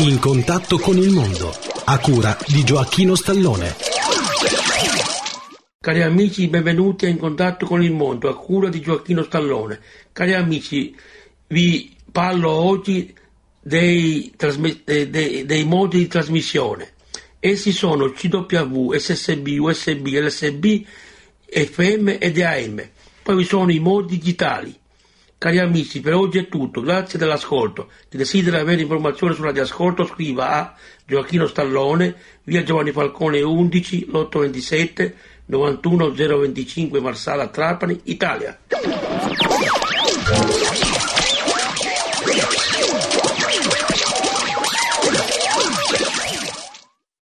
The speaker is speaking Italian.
In contatto con il mondo, a cura di Gioacchino Stallone. Cari amici, benvenuti a In contatto con il mondo, a cura di Gioacchino Stallone. Cari amici, vi parlo oggi dei, trasme- dei, dei modi di trasmissione. Essi sono CW, SSB, USB, LSB, FM ed AM. Poi vi sono i modi digitali. Cari amici, per oggi è tutto, grazie dell'ascolto. Chi desidera avere informazioni sulla ascolto scriva a Gioacchino Stallone, via Giovanni Falcone 11, lotto 27, 91 025 Marsala Trapani, Italia.